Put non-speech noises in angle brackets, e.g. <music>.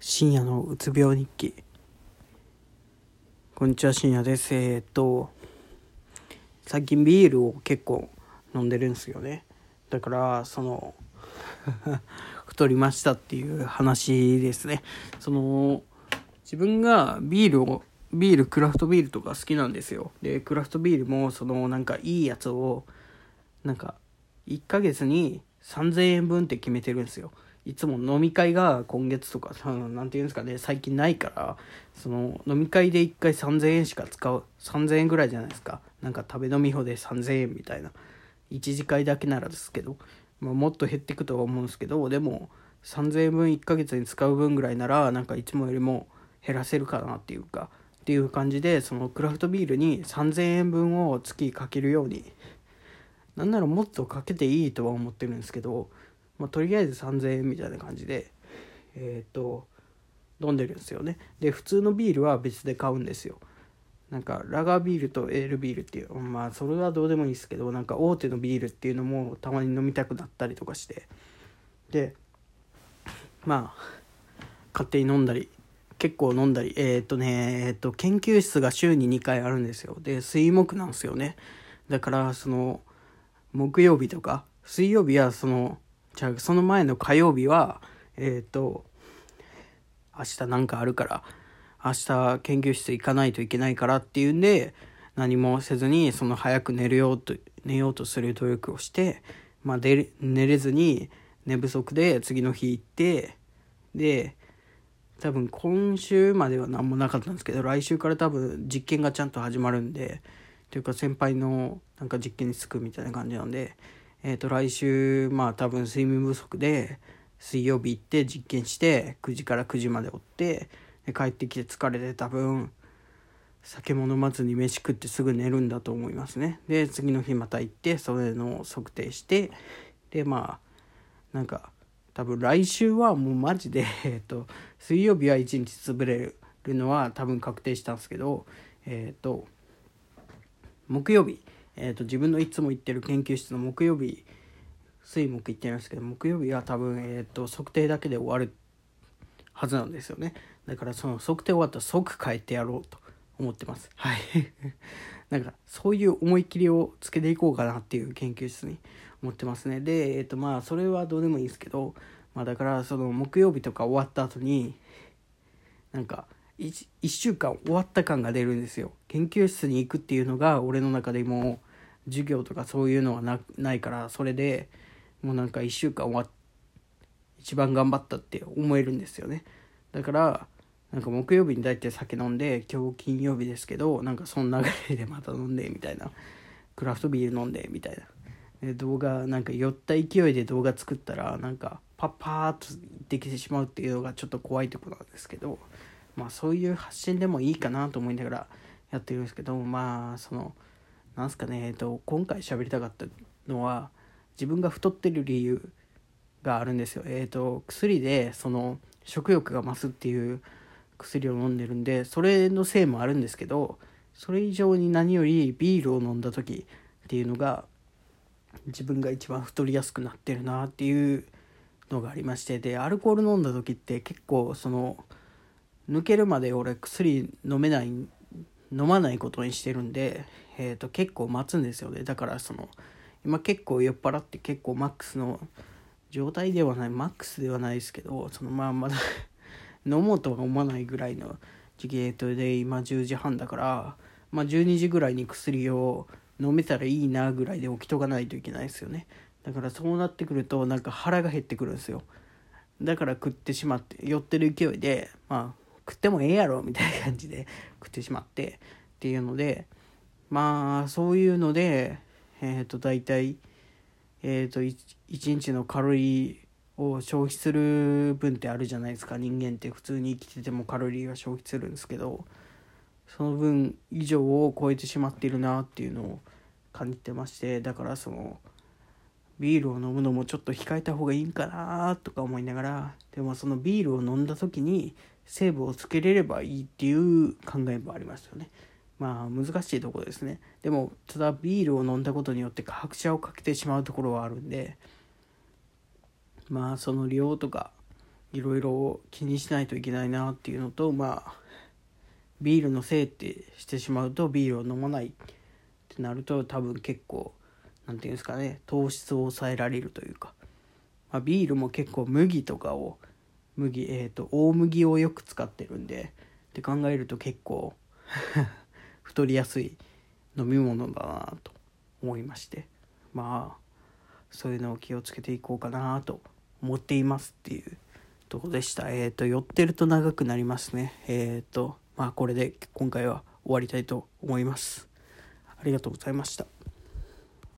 深夜のうつ病日記。こんにちは深夜です。えー、っと最近ビールを結構飲んでるんですよね。だからその <laughs> 太りましたっていう話ですね。その自分がビールをビールクラフトビールとか好きなんですよ。でクラフトビールもそのなんかいいやつをなんか1ヶ月に3000円分って決めてるんですよ。いつも飲み会が今月とか何て言うんですかね最近ないからその飲み会で1回3000円しか使う3000円ぐらいじゃないですか。なんか食べ飲み法で3000円みたいな。1次会だけならですけど、まあ、もっと減っていくとは思うんですけどでも3000円分1ヶ月に使う分ぐらいならなんかいつもよりも減らせるかなっていうかっていう感じでそのクラフトビールに3000円分を月かけるようになんならもっとかけていいとは思ってるんですけどまあ、とりあえず3000円みたいな感じでえっ、ー、と飲んでるんですよね。で普通のビールは別で買うんですよ。なんかラガービールとエールビールっていうまあそれはどうでもいいですけどなんか大手のビールっていうのもたまに飲みたくなったりとかして。でまあ勝手に飲んだり結構飲んだりえっ、ー、とねえっ、ー、と研究室が週に2回あるんですよ。で水木なんですよね。だからその木曜日とか水曜日はそのじゃあその前の火曜日はえっ、ー、と明日なんかあるから明日研究室行かないといけないからっていうんで何もせずにその早く寝るよと寝ようとする努力をして、まあ、寝れずに寝不足で次の日行ってで多分今週までは何もなかったんですけど来週から多分実験がちゃんと始まるんでというか先輩のなんか実験に就くみたいな感じなんでえっ、ー、と、来週、まあ多分睡眠不足で、水曜日行って実験して、9時から9時までおって、帰ってきて疲れて多分、酒も飲まずに飯食ってすぐ寝るんだと思いますね。で、次の日また行って、それの測定して、で、まあ、なんか、多分来週はもうマジで、<laughs> えっ、ー、と、水曜日は1日潰れるのは多分確定したんですけど、えっ、ー、と、木曜日、えーと、自分のいつも行ってる研究室の木曜日水木行ってるんですけど木曜日は多分、えーと、測定だけで終わるはずなんですよね。だからその測定終わったら即帰ってやろうと思ってます。はい。<laughs> なんかそういう思い切りをつけていこうかなっていう研究室に思ってますね。でえっ、ー、とまあそれはどうでもいいですけどまあだからその木曜日とか終わった後になんか 1, 1週間終わった感が出るんですよ。研究室に行くっていうのが俺の中でも授業とかそういうのはなないからそれでもうなんか1週間終わっ一番頑張ったって思えるんですよね。だからなんか木曜日に大体酒飲んで今日金曜日ですけどなんかその流れでまた飲んでみたいな。クラフトビール飲んでみたいな。で動画なんか酔った勢いで動画作ったらなんかパッパーっとできてしまうっていうのがちょっと怖いところなんですけどまあそういう発信でもいいかなと思いながらやってるんですけどまあそのなんすかね、えっと、今回喋りたかったのは自分が太ってる理由があるんですよ。えっ、と薬でその食欲が増すっていう薬を飲んでるんでそれのせいもあるんですけどそれ以上に何よりビールを飲んだ時っていうのが自分が一番太りやすくなってるなっていうのがありましてでアルコール飲んだ時って結構その抜けるまで俺薬飲めない飲まないことにしてるんでえーと、結構待つんですよね。だからその今結構酔っ払って結構マックスの状態ではないマックスではないですけどそのまあまだ <laughs> 飲もうとは思わないぐらいの時期で今10時半だからまあ12時ぐらいに薬を飲めたらいいなぐらいで起きとかないといけないですよね。だからそうなってくるとなんか腹が減ってくるんですよ。だから食ってしまって酔ってる勢いでまあ食ってもええやろみたいな感じで食ってしまってっていうのでまあそういうのでえっ、ー、と大体えっ、ー、と 1, 1日のカロリーを消費する分ってあるじゃないですか。人間って普通に生きててもカロリーが消費するんですけどその分以上を超えてしまっているなっていうのを感じてましてだからそのビールを飲むのもちょっと控えた方がいいんかなとか思いながらでもそのビールを飲んだ時にセーブをつけれればいいっていう考えもありますよね。まあ難しいところですねでもただビールを飲んだことによって拍車をかけてしまうところはあるんでまあその量とかいろいろ気にしないといけないなっていうのとまあビールのせいってしてしまうとビールを飲まないってなると多分結構なんていうんですかね糖質を抑えられるというか、まあ、ビールも結構麦とかを麦えっ、ー、と大麦をよく使ってるんでって考えると結構 <laughs> 太りやすい飲み物だなと思いましてまあそういうのを気をつけていこうかなと思っていますっていうとこでした。えっ、ー、と、寄ってると長くなりますね。えっ、ー、と、まあこれで今回は終わりたいと思います。ありがとうございました。